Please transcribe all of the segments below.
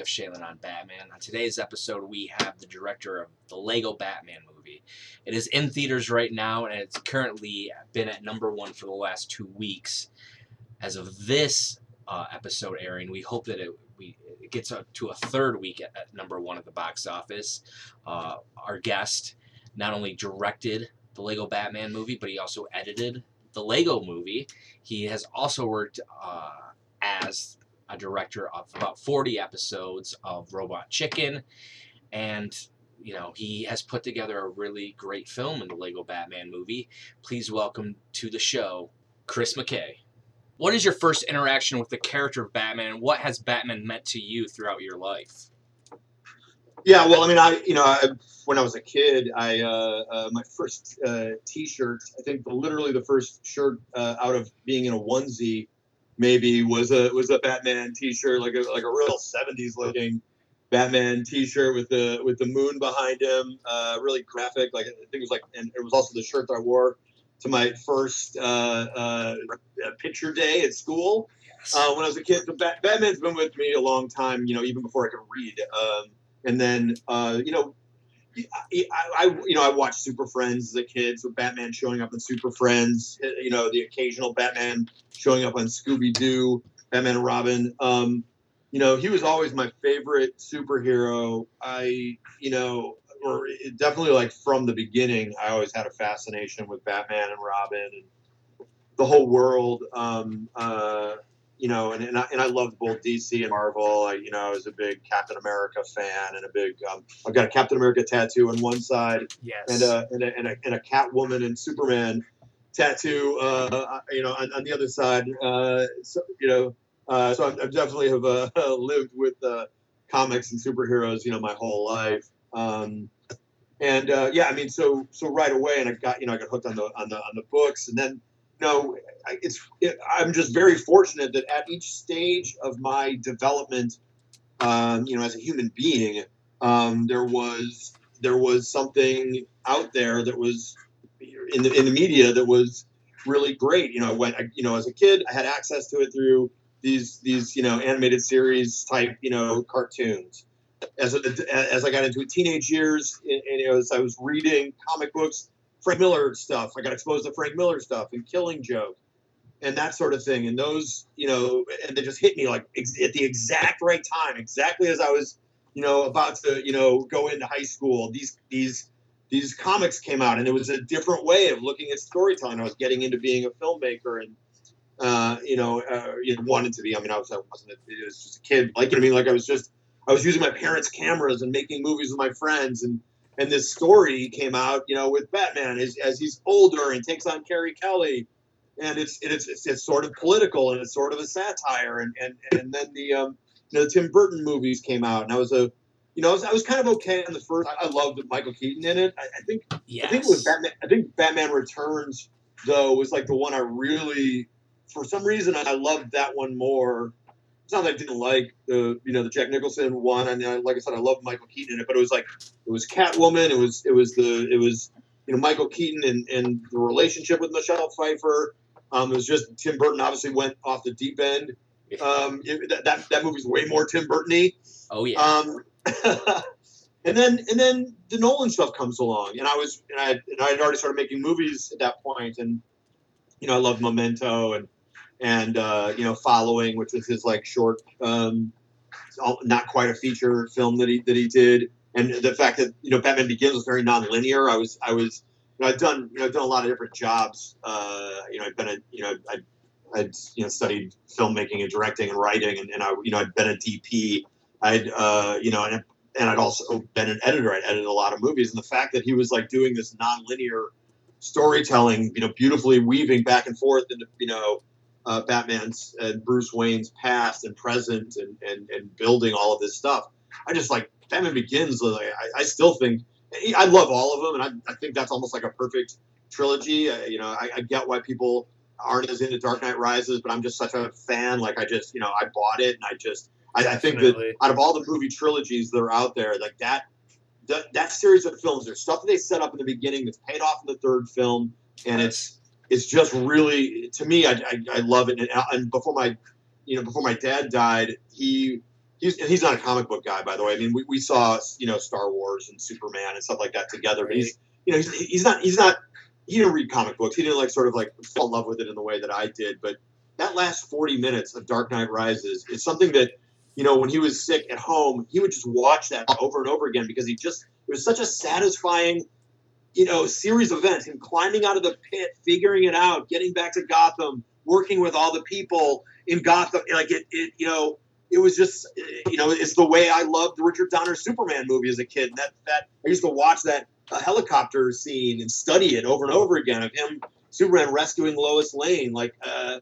of Shaylin on Batman. On today's episode, we have the director of the Lego Batman movie. It is in theaters right now, and it's currently been at number one for the last two weeks. As of this uh, episode airing, we hope that it we it gets up to a third week at, at number one at the box office. Uh, our guest not only directed the Lego Batman movie, but he also edited the Lego movie. He has also worked uh, as a director of about 40 episodes of Robot Chicken, and you know he has put together a really great film in the Lego Batman movie. Please welcome to the show, Chris McKay. What is your first interaction with the character of Batman, and what has Batman meant to you throughout your life? Yeah, well, I mean, I you know, I, when I was a kid, I uh, uh, my first uh, T-shirt, I think literally the first shirt uh, out of being in a onesie, maybe was a was a Batman T-shirt, like a like a real '70s looking Batman T-shirt with the with the moon behind him, uh, really graphic. Like I think it was like, and it was also the shirt that I wore to my first uh, uh, picture day at school Yes. uh, when I was a kid. So Bat- Batman's been with me a long time, you know, even before I could read. Um, and then, uh, you know, I, I, you know, I watched Super Friends as a kid, so Batman showing up in Super Friends, uh, you know, the occasional Batman showing up on Scooby Doo, Batman and Robin. Um, you know, he was always my favorite superhero. I, you know, or definitely like from the beginning, I always had a fascination with Batman and Robin and the whole world. Um, uh, you know, and, and, I, and I loved both DC and Marvel. I, you know, I was a big Captain America fan and a big, um, I've got a Captain America tattoo on one side yes. and a, and a, and a, and a Catwoman and Superman tattoo, uh, you know, on, on the other side. Uh, so, you know, uh, so I, I definitely have uh, lived with uh, comics and superheroes, you know, my whole life. Um, and uh, yeah, I mean, so so right away, and I got you know I got hooked on the on the on the books, and then know I- it's it, I'm just very fortunate that at each stage of my development, um, you know, as a human being, um, there was there was something out there that was in the in the media that was really great. You know, when I, you know as a kid, I had access to it through these these you know animated series type you know cartoons. As a, as I got into teenage years, and, and, you know, as I was reading comic books, Frank Miller stuff, I got exposed to Frank Miller stuff and Killing Joke, and that sort of thing. And those, you know, and they just hit me like ex- at the exact right time, exactly as I was, you know, about to, you know, go into high school. These these these comics came out, and it was a different way of looking at storytelling. I was getting into being a filmmaker, and uh, you know, uh, you know, wanted to be. I mean, I was I wasn't. It was just a kid. Like you know, I mean, like I was just. I was using my parents' cameras and making movies with my friends, and and this story came out, you know, with Batman as, as he's older and takes on Carrie Kelly, and it's it's it's, it's sort of political and it's sort of a satire, and and and then the um, you know the Tim Burton movies came out, and I was a you know I was, I was kind of okay on the first. I, I loved Michael Keaton in it. I, I think yes. I think it was Batman. I think Batman Returns though was like the one I really, for some reason, I loved that one more. It's not that I didn't like the you know the Jack Nicholson one, and I, like I said, I love Michael Keaton in it, but it was like it was Catwoman, it was it was the it was you know Michael Keaton and and the relationship with Michelle Pfeiffer. Um, it was just Tim Burton obviously went off the deep end. Um, it- that, that that movie's way more Tim Burton-y. Oh yeah. Um, and then and then the Nolan stuff comes along, and I was and I and I had already started making movies at that point, and you know I loved Memento and and uh, you know Following, which was his like short, um, not quite a feature film that he that he did, and the fact that you know Batman Begins was very non-linear. I was I was you know, I've done you know I've done a lot of different jobs. Uh, you know I've been a you know I I'd you know studied filmmaking and directing and writing, and, and I you know I'd been a DP. I'd uh, you know and and I'd also been an editor. I'd edited a lot of movies, and the fact that he was like doing this non-linear storytelling, you know, beautifully weaving back and forth into you know uh, Batman's and Bruce Wayne's past and present, and, and and building all of this stuff. I just like Batman Begins, like, I, I still think I love all of them, and I, I think that's almost like a perfect trilogy. Uh, you know, I, I get why people aren't as into Dark Knight Rises, but I'm just such a fan. Like I just, you know, I bought it, and I just, I, I think that out of all the movie trilogies that are out there, like that, that, that series of films, there's stuff that they set up in the beginning that's paid off in the third film, and it's it's just really to me, I, I, I love it. And, and before my, you know, before my dad died, he. He's, and he's not a comic book guy, by the way. I mean, we, we saw, you know, Star Wars and Superman and stuff like that together. But he's, you know, he's, he's not, he's not, he didn't read comic books. He didn't like sort of like fall in love with it in the way that I did. But that last 40 minutes of Dark Knight Rises is something that, you know, when he was sick at home, he would just watch that over and over again because he just, it was such a satisfying, you know, series events. Him climbing out of the pit, figuring it out, getting back to Gotham, working with all the people in Gotham. Like it, it you know, it was just, you know, it's the way I loved the Richard Donner Superman movie as a kid. That, that I used to watch that uh, helicopter scene and study it over and over again of him, Superman rescuing Lois Lane. Like, uh,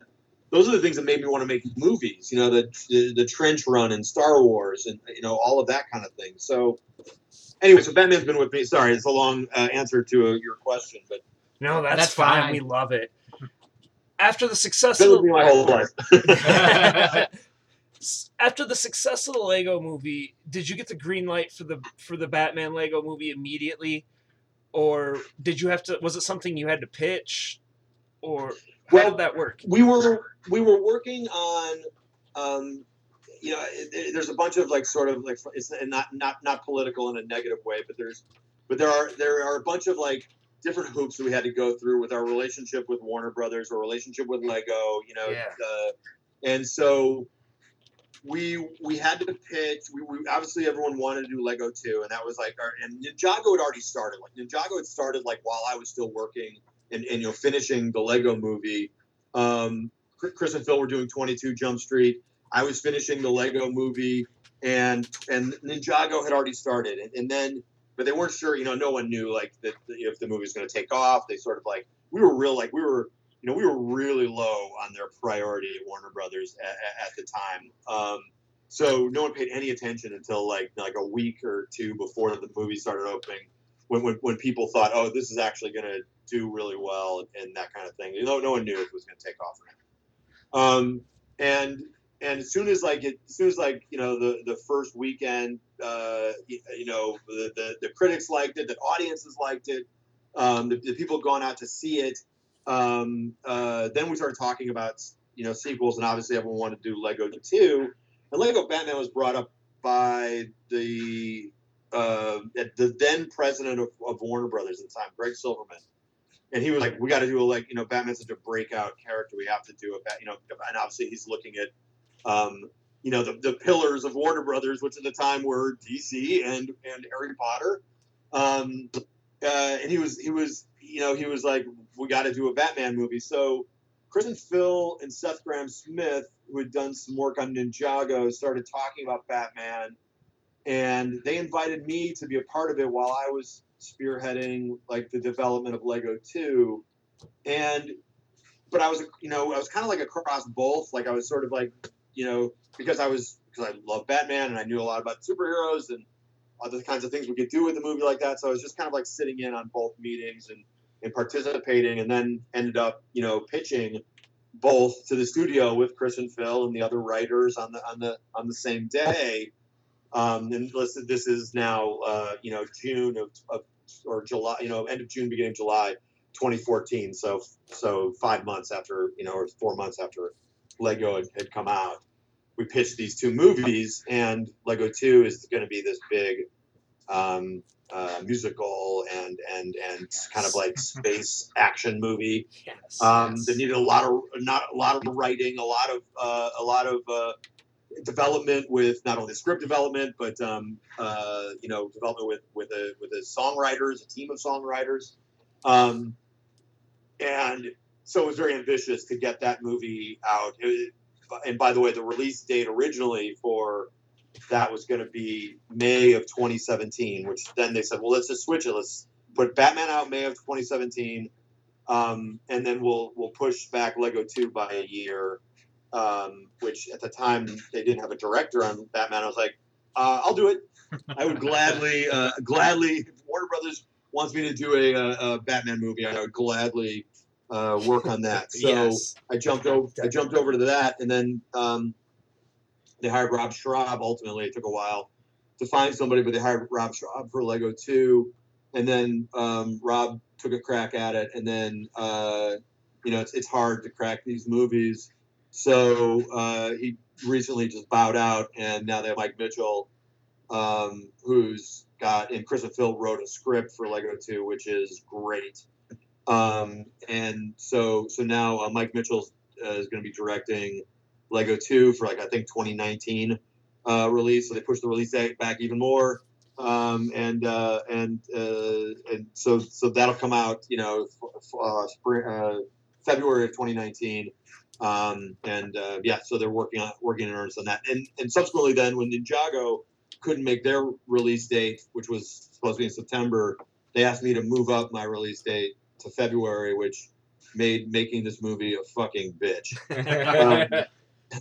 those are the things that made me want to make movies. You know, the, the the trench run in Star Wars and you know all of that kind of thing. So, anyway, so Batman's been with me. Sorry, it's a long uh, answer to uh, your question, but No, that's, That's fine. fine. We love it. After the success of with me my whole life. after the success of the Lego movie, did you get the green light for the for the Batman Lego movie immediately, or did you have to? Was it something you had to pitch, or how Well, did that work? we were we were working on um you know it- there's a bunch of like sort of like it's not not not political in a negative way but there's but there are there are a bunch of like different hoops that we had to go through with our relationship with Warner Brothers or relationship with Lego you know Yeah. uh, and so we we had to pitch we, we obviously everyone wanted to do Lego too, and that was like our and Ninjago had already started like Ninjago had started like while I was still working and, and you know finishing the Lego movie um, Chris and Phil were doing 22 Jump Street. I was finishing the Lego movie, and and Ninjago had already started, and, and then but they weren't sure. You know, no one knew like that if the movie was going to take off. They sort of like we were real like we were you know we were really low on their priority at Warner Brothers at, at, the time. Um, so no one paid any attention until like like a week or two before the movie started opening. When, when, when people thought, oh, this is actually going to do really well and that kind of thing. You know, no one knew if it was going to take off or not. Um, and and as soon as like it, as soon as like you know the the first weekend, uh, you, you know the, the the critics liked it, the audiences liked it, um, the, the people gone out to see it. Um, uh, then we started talking about you know sequels, and obviously everyone wanted to do Lego two, and Lego Batman was brought up by the uh, the then president of, of Warner Brothers at the time, Greg Silverman and he was like, "We got to do a like, you know, Batman's such a breakout character. We have to do a, bat, you know." And obviously, he's looking at, um, you know, the, the pillars of Warner Brothers, which at the time were DC and and Harry Potter. Um, uh, and he was he was you know he was like, "We got to do a Batman movie." So Chris and Phil and Seth Grahame-Smith, who had done some work on Ninjago, started talking about Batman, and they invited me to be a part of it while I was spearheading like the development of Lego 2 and but I was you know I was kind of like across both like I was sort of like you know because I was because I love Batman and I knew a lot about superheroes and other kinds of things we could do with a movie like that so I was just kind of like sitting in on both meetings and and participating and then ended up you know pitching both to the studio with Chris and Phil and the other writers on the on the on the same day um, and listen, this is now, uh, you know, June of, of, or July, you know, end of June, beginning of July, 2014. So, so five months after, you know, or four months after Lego had, had come out, we pitched these two movies, and Lego 2 is going to be this big um, uh, musical and and and kind of like space action movie. Yes, um, yes. that needed a lot of not a lot of writing, a lot of uh, a lot of uh, development with not only script development but um, uh, you know development with with a with a songwriters, a team of songwriters, um, and so it was very ambitious to get that movie out. And by the way, the release date originally for that was going to be May of 2017, which then they said, well, let's just switch it. Let's put Batman out May of 2017 um, and then we'll we'll push back Lego Two by a year, um, which at the time they didn't have a director on Batman. I was like, uh, I'll do it. I would gladly, uh, gladly, if Warner Brothers wants me to do a, a Batman movie, I would gladly uh, work on that. So yes. I jumped over. I jumped over to that, and then um, they hired Rob Schrab. Ultimately, it took a while to find somebody, but they hired Rob Schrab for Lego Two, and then um, Rob took a crack at it, and then uh, you know it's it's hard to crack these movies. So uh, he recently just bowed out, and now they have Mike Mitchell, um, who's got and Chris and Phil wrote a script for Lego Two, which is great. Um, and so so now uh, Mike Mitchell uh, is going to be directing Lego Two for like I think 2019 uh, release. So they pushed the release date back even more. Um, and uh, and uh, and so so that'll come out, you know, uh, spring, February of 2019. Um, and yeah, so they're working on working in earnest on that. And and subsequently, then when Ninjago couldn't make their release date, which was supposed to be in September, they asked me to move up my release date to February, which made making this movie a fucking bitch. Um,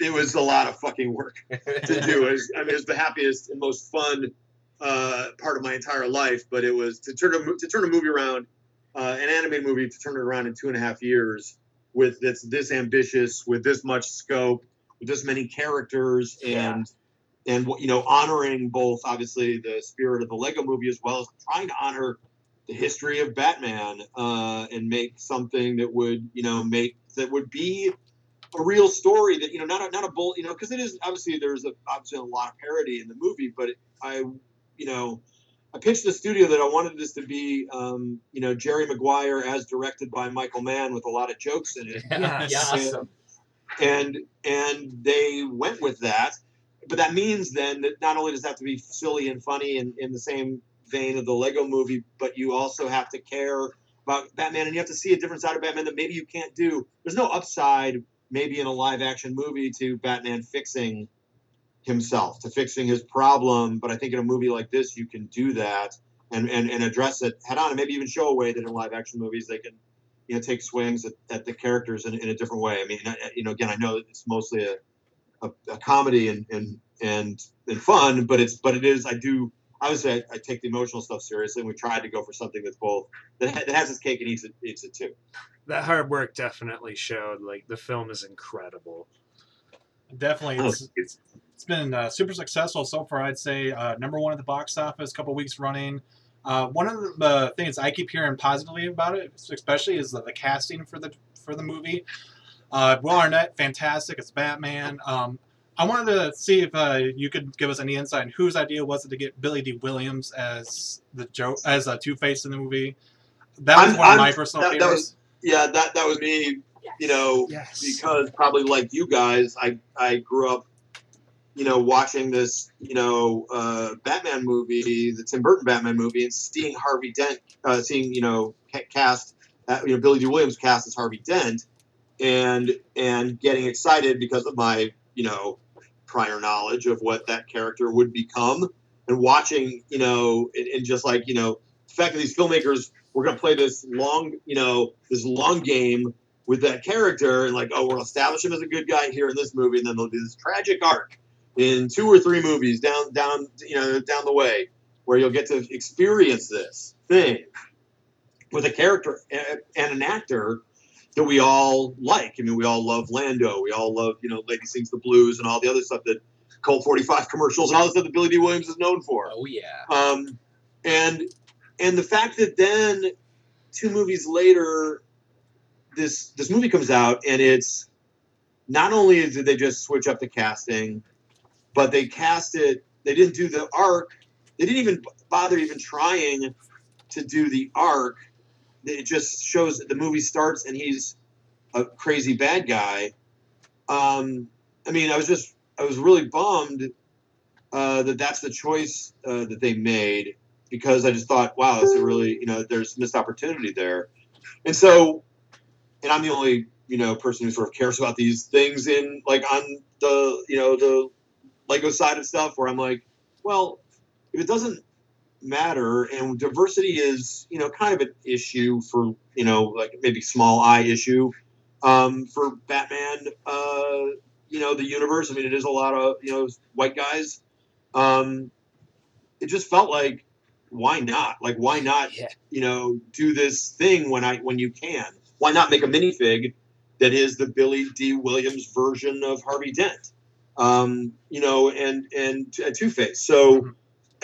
it was a lot of fucking work to do. It was, I mean, it was the happiest and most fun uh, part of my entire life. But it was to turn a to turn a movie around, uh, an animated movie, to turn it around in two and a half years with this this ambitious, with this much scope, with this many characters, and and you know honoring both obviously the spirit of the Lego Movie as well as trying to honor the history of Batman uh, and make something that would you know make that would be a real story that you know not a, not a bull you know because it is obviously there's a, obviously a lot of parody in the movie but I you know I pitched the studio that I wanted this to be um, you know Jerry Maguire as directed by Michael Mann with a lot of jokes in it Yes. awesome. and and they went with that but that means then that not only does it have to be silly and funny and in the same vein of the lego movie but you also have to care about batman and you have to see a different side of batman that maybe you can't do there's no upside maybe in a live action movie to batman fixing himself to fixing his problem but i think in a movie like this you can do that and and, and address it head on and maybe even show a way that in live action movies they can you know take swings at, at the characters in, in a different way. I mean, you know, again, I know it's mostly a, a, a comedy and, and and and fun, but it's but it is. I do. Obviously, I, I take the emotional stuff seriously, and we tried to go for something that's both that, that has its cake and eats it, eats it too. That hard work definitely showed. Like the film is incredible. Definitely, Oh, it's, it's- it's been uh, super successful so far. I'd say uh, number one at the box office, a couple weeks running. Uh, one of the uh, things I keep hearing positively about it, especially, is the, the casting for the for the movie. Uh, Will Arnett, fantastic as Batman. Um, I wanted to see if uh, you could give us any insight on whose idea was it to get Billy Dee Williams as the Joe as a Two Face in the movie. That was I'm- one of my I'm- personal that- that favorites. Yeah, that that was me. You know, Yes. because probably like you guys, I I grew up, you know, watching this, you know, uh, Batman movie, the Tim Burton Batman movie, and seeing Harvey Dent, uh, seeing you know cast, uh, you know, Billy Dee Williams cast as Harvey Dent, and and getting excited because of my you know prior knowledge of what that character would become, and watching you know, and, and just like you know, the fact that these filmmakers were going to play this long, you know, this long game with that character and like, oh, we'll establish him as a good guy here in this movie, and then they'll do this tragic arc in two or three movies down, down, you know, down the way, where you'll get to experience this thing with a character and and an actor that we all like. I mean, we all love Lando. We all love, you know, Lady Sings the Blues and all the other stuff that Colt 45 commercials and all the stuff that Billy Dee Williams is known for. Oh yeah. Um, and and the fact that then two movies later, this this movie comes out and it's not only did they just switch up the casting, but they cast it. They didn't do the arc. They didn't even bother even trying to do the arc. It just shows that the movie starts and he's a crazy bad guy. Um, I mean, I was just I was really bummed uh, that that's the choice uh, that they made because I just thought, wow, that's a really you know there's missed opportunity there, and so, and I'm the only you know person who sort of cares about these things in like on the you know the Lego side of stuff where I'm like, well, if it doesn't matter and diversity is you know kind of an issue for you know like maybe small i issue um, for Batman uh, you know the universe. I mean, it is a lot of you know white guys um, it just felt like why not? Like why not? Yeah. You know, do this thing when I when you can. Why not make a minifig that is the Billy Dee Williams version of Harvey Dent? Um, you know, and and Two Face. So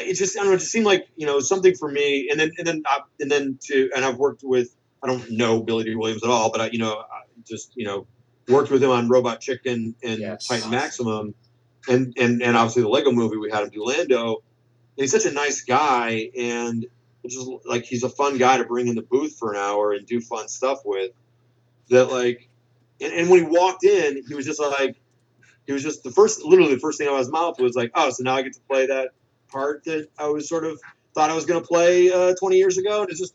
it just I don't know. It just seemed like you know something for me. And then and then uh, and then to and I've worked with I don't know Billy Dee Williams at all, but I you know I just you know worked with him on Robot Chicken and Yes. Titan Maximum, and and and obviously the Lego Movie we had him do Lando. And he's such a nice guy, and just like he's a fun guy to bring in the booth for an hour and do fun stuff with. That like, and, and when he walked in, he was just like, he was just the first, literally the first thing out of his mouth was like, oh, so now I get to play that part that I was sort of thought I was going to play uh, 20 years ago, and it's just,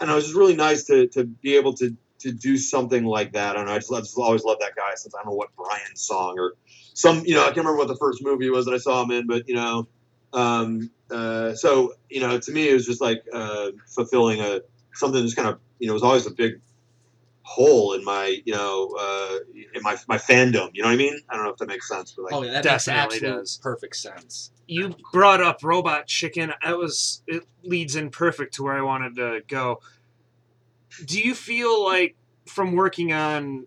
I don't know, it's just really nice to to be able to to do something like that. I don't know, I just, I just always love that guy since I don't know what Brian song or some, you know, I can't remember what the first movie was that I saw him in, but you know, um, uh, so you know, to me, it was just like uh, fulfilling a something that's kind of, you know, was always a big hole in my, you know, uh, in my my fandom. You know what I mean? I don't know if that makes sense, but like, Oh yeah, that Definitely makes absolute does. perfect sense. You brought up Robot Chicken. That was it leads in perfect to where I wanted to go. Do you feel like from working on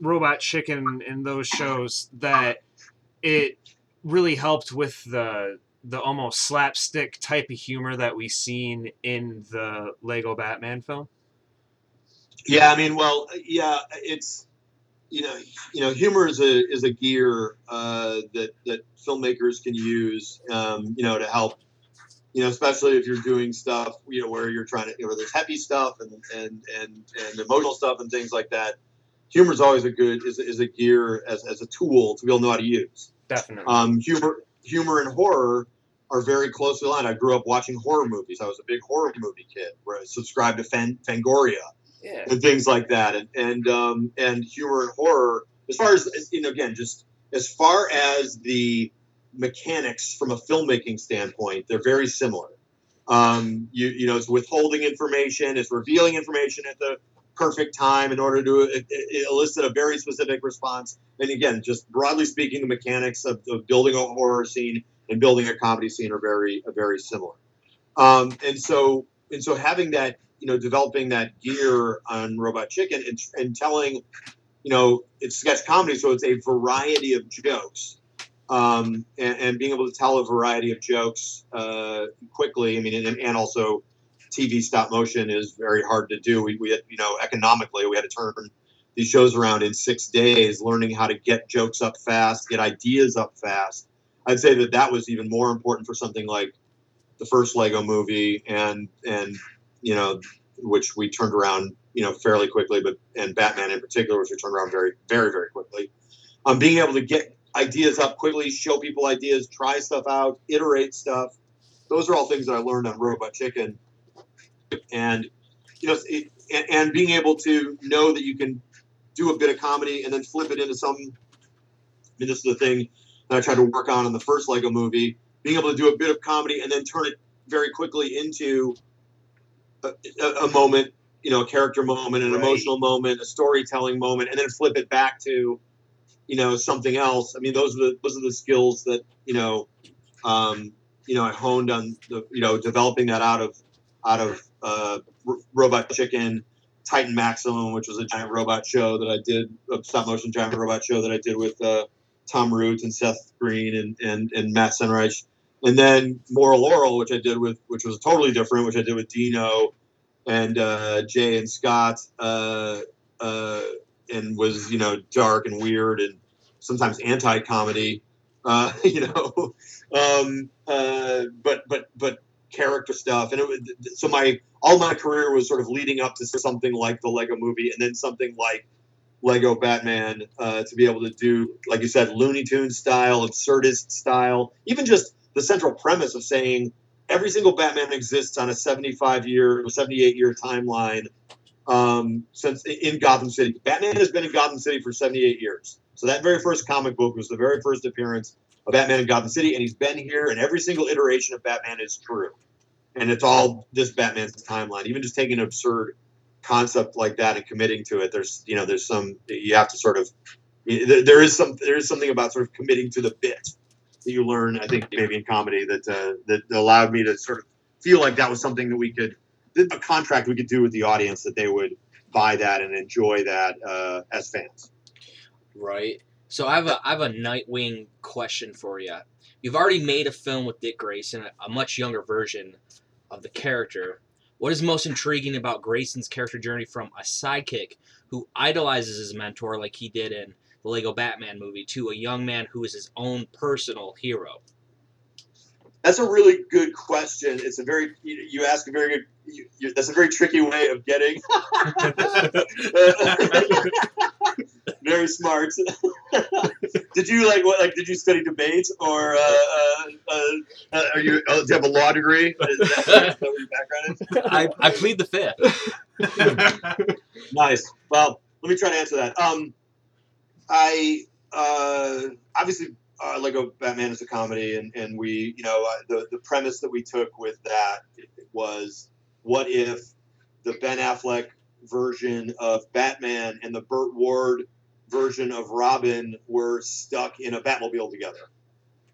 Robot Chicken and those shows that it really helped with the the almost slapstick type of humor that we seen in the Lego Batman film? Yeah, I mean, well, yeah, it's you know, you know, humor is a is a gear uh, that that filmmakers can use, um, you know, to help, you know, especially if you're doing stuff, you know, where you're trying to, you know, where there's heavy stuff and and and and emotional stuff and things like that. Humor is always a good is, is a gear as, as a tool to be able to know how to use. Definitely. Um, humor humor and horror are very closely aligned. I grew up watching horror movies. I was a big horror movie kid, where I subscribed to Fan, Fangoria yeah. and things like that. And and um, and humor and horror as far as you know again just as far as the mechanics from a filmmaking standpoint they're very similar. Um, you you know it's withholding information it's revealing information at the perfect time in order to e- e- elicit a very specific response. And again just broadly speaking the mechanics of, of building a horror scene and building a comedy scene are very very similar. Um, and so and so having that you know developing that gear on Robot Chicken and, and telling you know it's sketch comedy, so it's a variety of jokes, um, and, and being able to tell a variety of jokes uh, quickly. I mean, and, and also TV stop motion is very hard to do. We, we had, you know economically we had to turn these shows around in six days, learning how to get jokes up fast, get ideas up fast. I'd say that that was even more important for something like the first Lego movie and and you know which we turned around you know fairly quickly, but and Batman in particular, which we turned around very very very quickly. Um, being able to get ideas up quickly, show people ideas, try stuff out, iterate stuff. Those are all things that I learned on Robot Chicken, and you know, it, and, and being able to know that you can do a bit of comedy and then flip it into some. I mean, this is the thing that I tried to work on in the first Lego movie. Being able to do a bit of comedy and then turn it very quickly into a, a, moment, you know, a character moment, an Right. emotional moment, a storytelling moment, and then flip it back to, you know, something else. I mean, those are the those are the skills that you know, um, you know, I honed on the you know developing that out of out of uh, R- Robot Chicken, Titan Maximum, which was a giant robot show that I did, a stop motion giant robot show that I did with uh, Tom Root and Seth Green and and, and Matt Senreich. And then Moral Orel, which I did with, which was totally different, which I did with Dino and uh, Jay and Scott, uh, uh, and was you know dark and weird and sometimes anti-comedy, uh, you know, um, uh, but but but character stuff. And it was, so my all my career was sort of leading up to something like the Lego Movie, and then something like Lego Batman uh, to be able to do, like you said, Looney Tunes style, absurdist style, even just the central premise of saying every single Batman exists on a 75 year, 78 year timeline um, since in Gotham City. Batman has been in Gotham City for 78 years. So that very first comic book was the very first appearance of Batman in Gotham City, and he's been here, and every single iteration of Batman is true. And it's all this Batman's timeline. Even just taking an absurd concept like that and committing to it, there's you know there's some you have to sort of there is some there is something about sort of committing to the bit that you learn. I think maybe in comedy that uh, that allowed me to sort of feel like that was something that we could a contract we could do with the audience that they would buy that and enjoy that uh, as fans. Right. So I have a I have a Nightwing question for you. You've already made a film with Dick Grayson, a much younger version of the character. What is most intriguing about Grayson's character journey from a sidekick who idolizes his mentor like he did in the Lego Batman movie to a young man who is his own personal hero? That's a really good question. It's a very you, you ask a very good. You, you, that's a very tricky way of getting. very smart. did you like what? Like, did you study debates, or uh, uh, uh, uh, are you? Oh, do you have a law degree? Is that, is that what your background is? I, I plead the fifth. Nice. Well, let me try to answer that. Um, I uh, obviously uh, Lego Batman is a comedy, and and we, you know, uh, the the premise that we took with that was, what if the Ben Affleck version of Batman and the Burt Ward version of Robin were stuck in a Batmobile together?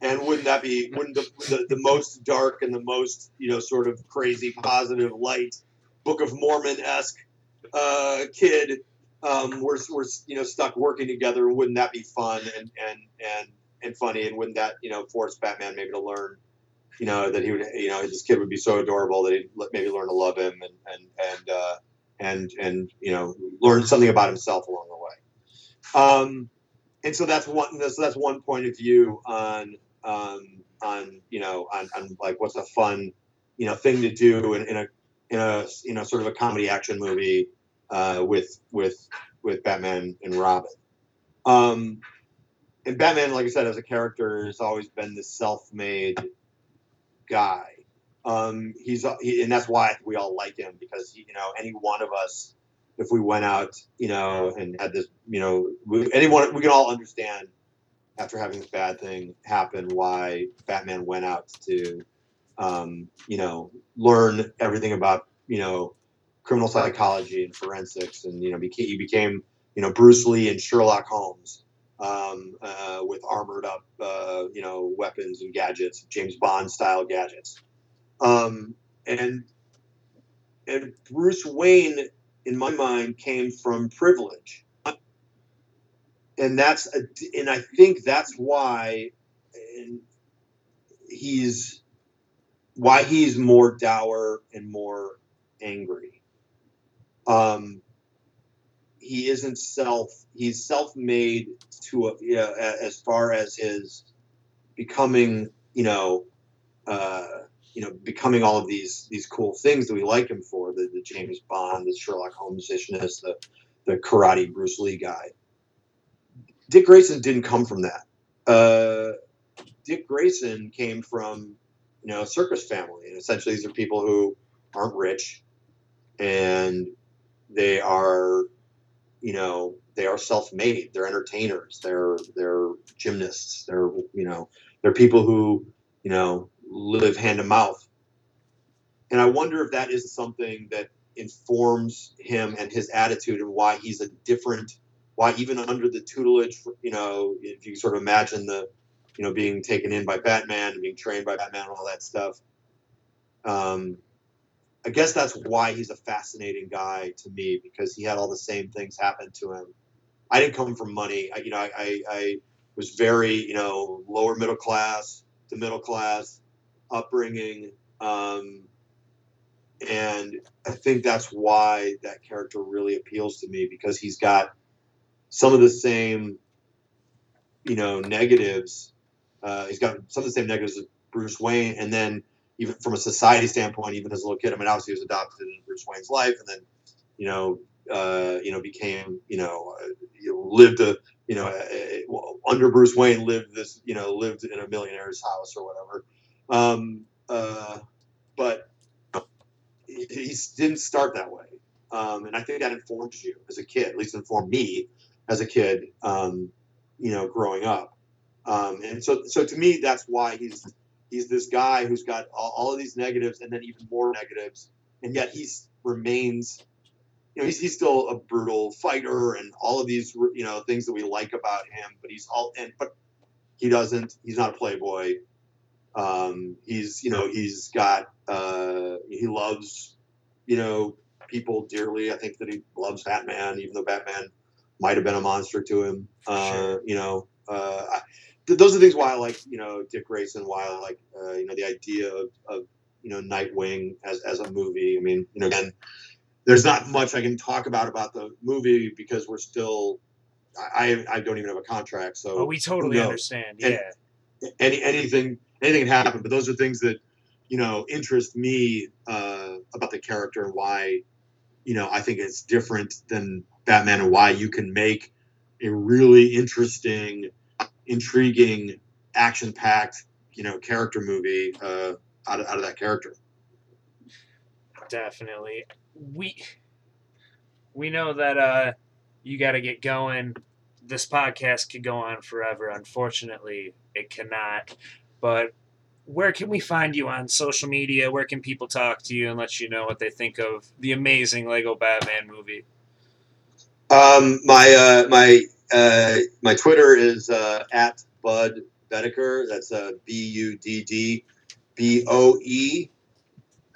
And wouldn't that be wouldn't the, the, the most dark and the most you know sort of crazy positive light Book of Mormon esque uh, kid um, we're, we're you know stuck working together. Wouldn't that be fun and and and and funny? And wouldn't that you know force batman maybe to learn you know that he would you know this kid would be so adorable that he'd maybe learn to love him and and and uh, and and you know learn something about himself along the way. Um and so that's one that's, that's one point of view on um on you know on, on like what's a fun you know thing to do in, in a in a you know sort of a comedy action movie uh, with with with Batman and Robin. Um, and Batman, like I said, as a character, has always been this self-made guy. Um, he's he, and that's why we all like him because you know any one of us, if we went out, you know, and had this, you know, we, anyone we can all understand after having this bad thing happen why Batman went out to, um, you know, learn everything about you know criminal psychology and forensics, and you know, became, he became you know Bruce Lee and Sherlock Holmes um, uh, with armored up uh, you know weapons and gadgets, James Bond style gadgets, um, and and Bruce Wayne, in my mind, came from privilege, and that's a, and I think that's why he's why he's more dour and more angry um, he isn't self he's self-made to a, you know, as far as his becoming you know uh, you know becoming all of these these cool things that we like him for the, the James Bond the Sherlock Holmes ishness the the karate Bruce Lee guy. Dick Grayson didn't come from that. Uh, Dick Grayson came from you know a circus family and essentially these are people who aren't rich and they are you know they are self-made. They're entertainers. They're they're gymnasts. They're you know they're people who you know live hand to mouth. And i wonder if that is something that informs him and his attitude and why he's a different why even under the tutelage you know if you sort of imagine the you know being taken in by batman and being trained by batman and all that stuff um I guess that's why he's a fascinating guy to me because he had all the same things happen to him. I didn't come from money. I, you know, I, I, I was very, you know, lower middle class to middle class upbringing. Um, and I think that's why that character really appeals to me because he's got some of the same, you know, negatives. Uh, he's got some of the same negatives as Bruce Wayne, and then even from a society standpoint, even as a little kid. I mean, obviously he was adopted in Bruce Wayne's life, and then you know, uh, you know, became you know, uh, you lived a you know, under Bruce Wayne lived this you know lived in a millionaire's house or whatever. Um, uh, but he, he didn't start that way, um, and I think that informs you as a kid. At least informed me as a kid. Um, you know, growing up. Um, and so, so to me, that's why he's he's this guy who's got all, all of these negatives and then even more negatives, and yet he's remains, you know, he's, he's still a brutal fighter and all of these, you know, things that we like about him. But he's all and but he doesn't. He's not a playboy. Um, he's you know he's got uh, he loves you know people dearly. I think that he loves Batman, even though Batman might have been a monster to him. Uh, Sure. You know, uh, I, th- those are things why I like you know Dick Grayson. Why I like uh, you know the idea of, of you know Nightwing as as a movie. I mean, you know, again, there's not much I can talk about about the movie because we're still. I, I I don't even have a contract, so Oh, we totally understand. And- Yeah. any anything anything can happen. But those are things that you know interest me uh, about the character and why you know I think it's different than Batman and why you can make a really interesting, intriguing, action-packed you know character movie uh, out of, out of that character. definitely. We we know that uh you got to get going. This podcast could go on forever. Unfortunately it cannot. But where can we find you on social media? Where can people talk to you and let you know what they think of the amazing lego batman movie? Um, my uh, my uh, my Twitter is uh, at Budd Boetticher. That's uh, B U D D B O E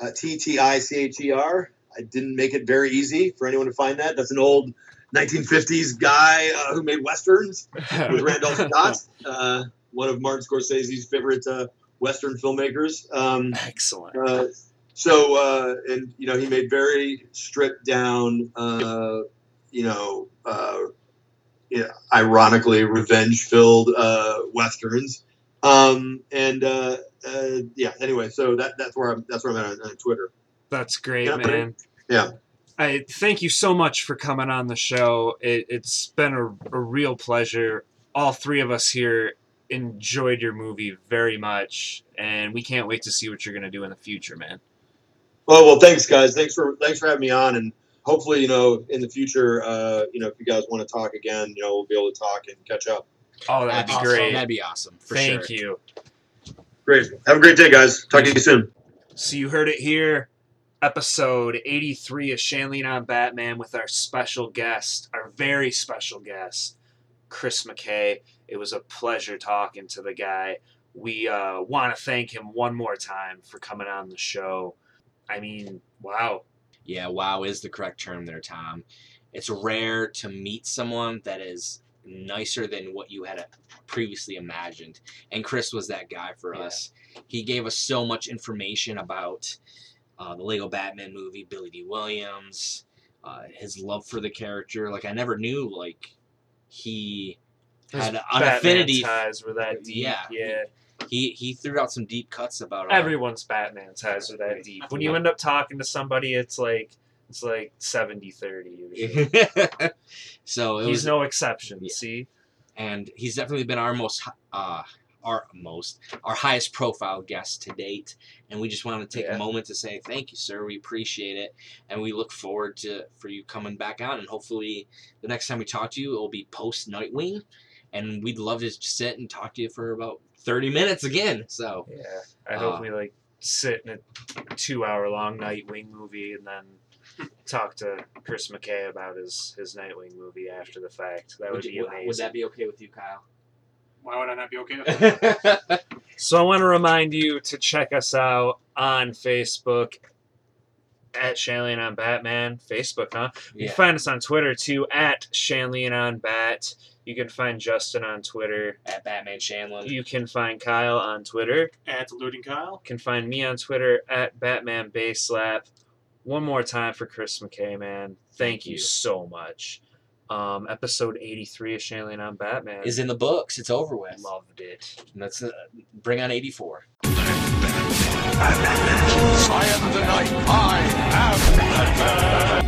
uh, T T I C H E R. I didn't make it very easy for anyone to find that. That's an old 1950s guy uh, who made westerns with Randolph Scott, uh, one of Martin Scorsese's favorite uh, western filmmakers. Um, excellent uh, so uh, and you know he made very stripped down uh, you know uh, ironically revenge filled uh, westerns um, and uh, uh, yeah anyway so that that's where I'm that's where I'm at on, on Twitter That's great, Yeah, man. yeah. I thank you so much for coming on the show. It, it's been a, a real pleasure. All three of us here enjoyed your movie very much, and we can't wait to see what you're going to do in the future, man. well well thanks guys thanks for thanks for having me on and hopefully you know in the future uh, you know if you guys want to talk again you know we'll be able to talk and catch up Oh, that'd be awesome. great. That'd be awesome. For Thank sure. you. great have a great day guys talk to you soon So you heard it here. Episode 83 of Shanley on Batman with our special guest, our very special guest, Chris McKay. It was a pleasure talking to the guy. We uh, want to thank him one more time for coming on the show. I mean, wow. Yeah, wow is the correct term there, Tom. It's rare to meet someone that is nicer than what you had previously imagined. And Chris was that guy for Yeah. us. He gave us so much information about uh, the Lego Batman movie, Billy Dee Williams, uh, his love for the character. Like, I never knew, like, he had an Batman affinity. ties were that deep. Yeah. yeah. He, he threw out some deep cuts about uh, Everyone's Batman ties are that deep. When you end up talking to somebody, it's like it's like 70-30 usually. so it He's was no exception. Yeah. See, and he's definitely been our most uh our most our highest profile guest to date and we just want to take Yeah. a moment to say thank you sir we appreciate it and we look forward to for you coming back on and hopefully the next time we talk to you it will be post nightwing and we'd love to sit and talk to you for about 30 minutes again so yeah. I hope Uh, we like sit in a two-hour-long Nightwing movie and then talk to Chris McKay about his his Nightwing movie after the fact. That would, be you- amazing. would that be okay with you kyle Why would I not be okay with that? So I want to remind you to check us out on Facebook at Shanley and on Batman. Facebook, huh? You yeah can find us on Twitter too at Shanley and on Bat. You can find Justin on Twitter. at batman shanlin You can find Kyle on Twitter. At Looting Kyle. You can find me on Twitter at Batman Base Slap. One more time for Chris McKay, man. Thank, Thank you. you. so much. Um, episode 83 of Shanley and on Batman. is in the books it's over with Loved it. And let's uh, bring on 84 I am the night. I am the Batman.